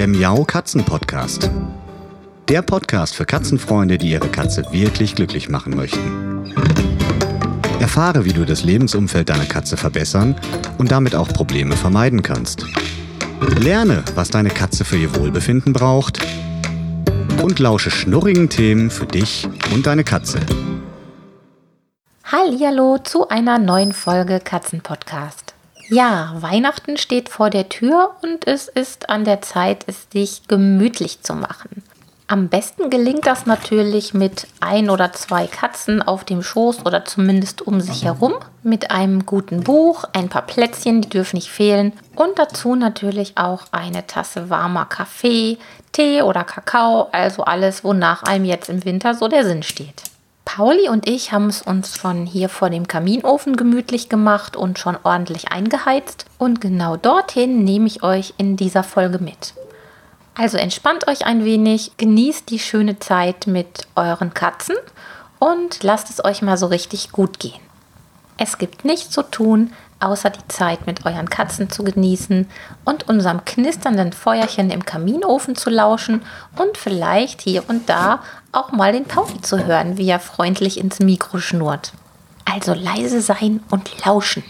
der Miau Katzen Podcast. Der Podcast für Katzenfreunde, die ihre Katze wirklich glücklich machen möchten. Erfahre, wie du das Lebensumfeld deiner Katze verbessern und damit auch Probleme vermeiden kannst. Lerne, was deine Katze für ihr Wohlbefinden braucht und lausche schnurrigen Themen für dich und deine Katze. Hallo zu einer neuen Folge Katzenpodcast. Ja, Weihnachten steht vor der Tür und es ist an der Zeit, es sich gemütlich zu machen. Am besten gelingt das natürlich mit ein oder zwei Katzen auf dem Schoß oder zumindest um sich herum, mit einem guten Buch, ein paar Plätzchen, die dürfen nicht fehlen und dazu natürlich auch eine Tasse warmer Kaffee, Tee oder Kakao, also alles, wonach einem jetzt im Winter so der Sinn steht. Pauli und ich haben es uns schon hier vor dem Kaminofen gemütlich gemacht und schon ordentlich eingeheizt. Und genau dorthin nehme ich euch in dieser Folge mit. Also entspannt euch ein wenig, genießt die schöne Zeit mit euren Katzen und lasst es euch mal so richtig gut gehen. Es gibt nichts zu tun, außer die Zeit mit euren Katzen zu genießen und unserem knisternden Feuerchen im Kaminofen zu lauschen und vielleicht hier und da auch mal den Pauli zu hören, wie er freundlich ins Mikro schnurrt. Also leise sein und lauschen.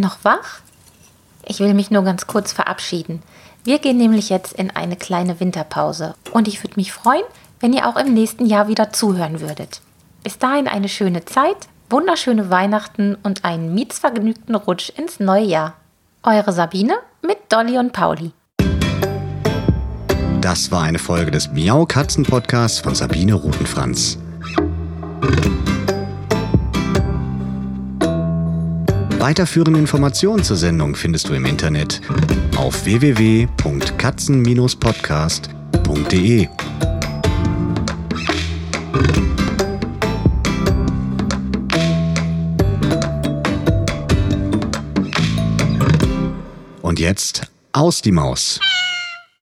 Noch wach? Ich will mich nur ganz kurz verabschieden. Wir gehen nämlich jetzt in eine kleine Winterpause und ich würde mich freuen, wenn ihr auch im nächsten Jahr wieder zuhören würdet. Bis dahin eine schöne Zeit, wunderschöne Weihnachten und einen mietsvergnügten Rutsch ins neue Jahr. Eure Sabine mit Dolly und Pauli. Das war eine Folge des Miau Katzen Podcasts von Sabine Rutenfranz. Weiterführende Informationen zur Sendung findest du im Internet auf www.katzen-podcast.de. Und jetzt aus die Maus.